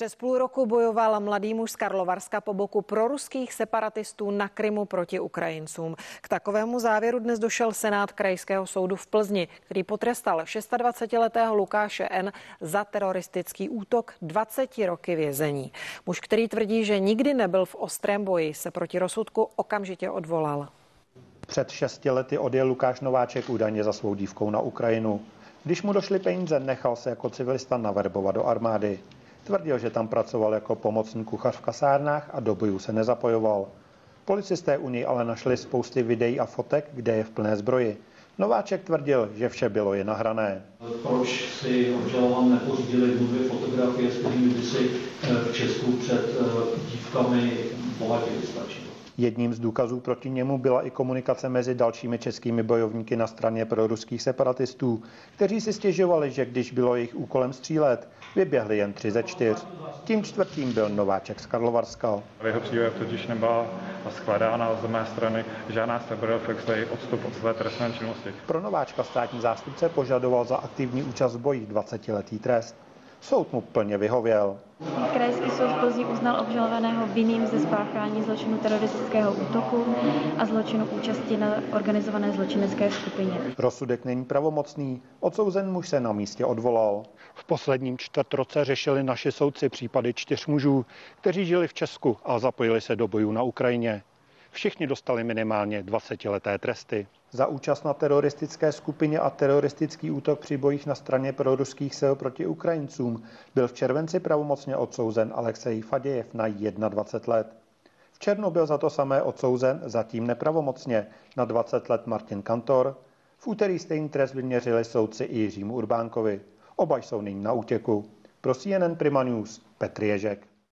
Přes půl roku bojoval mladý muž z Karlovarska po boku proruských separatistů na Krymu proti Ukrajincům. K takovému závěru dnes došel Senát Krajského soudu v Plzni, který potrestal 26-letého Lukáše N. za teroristický útok 20 roky vězení. Muž, který tvrdí, že nikdy nebyl v ostrém boji, se proti rozsudku okamžitě odvolal. Před šesti lety odjel Lukáš Nováček údajně za svou dívkou na Ukrajinu. Když mu došly peníze, nechal se jako civilista naverbovat do armády. Tvrdil, že tam pracoval jako pomocný kuchař v kasárnách a do bojů se nezapojoval. Policisté u něj ale našli spousty videí a fotek, kde je v plné zbroji. Nováček tvrdil, že vše bylo jen nahrané. Proč si obžalovan nepořídili dvě fotografie, s kterými by si eh, v Česku před eh, dívkami bohatě vystačilo? Jedním z důkazů proti němu byla i komunikace mezi dalšími českými bojovníky na straně proruských separatistů, kteří si stěžovali, že když bylo jejich úkolem střílet, vyběhli jen tři ze čtyř. Tím čtvrtým byl Nováček z Karlovarska. V jeho příběh totiž nebyla shledána z mé strany žádná sebereflexe odstup od své trestné činnosti. Pro Nováčka státní zástupce požadoval za aktivní účast v bojích 20-letý trest. Soud mu plně vyhověl. Krajský soud v Plzni uznal obžalovaného vinným ze spáchání zločinu teroristického útoku a zločinu účasti na organizované zločinecké skupině. Rozsudek není pravomocný, odsouzen muž se na místě odvolal. V posledním čtvrtroce řešili naši soudci případy čtyř mužů, kteří žili v Česku a zapojili se do bojů na Ukrajině. Všichni dostali minimálně 20-leté tresty. Za účast na teroristické skupině a teroristický útok při bojích na straně proruských sil proti Ukrajincům byl v červenci pravomocně odsouzen Alexej Fadějev na 21 let. V červnu byl za to samé odsouzen, zatím nepravomocně, na 20 let Martin Kantor. V úterý stejný trest vyměřili soudci i Jiřímu Urbánkovi. Oba jsou nyní na útěku. Pro CNN Prima News Petr Ježek.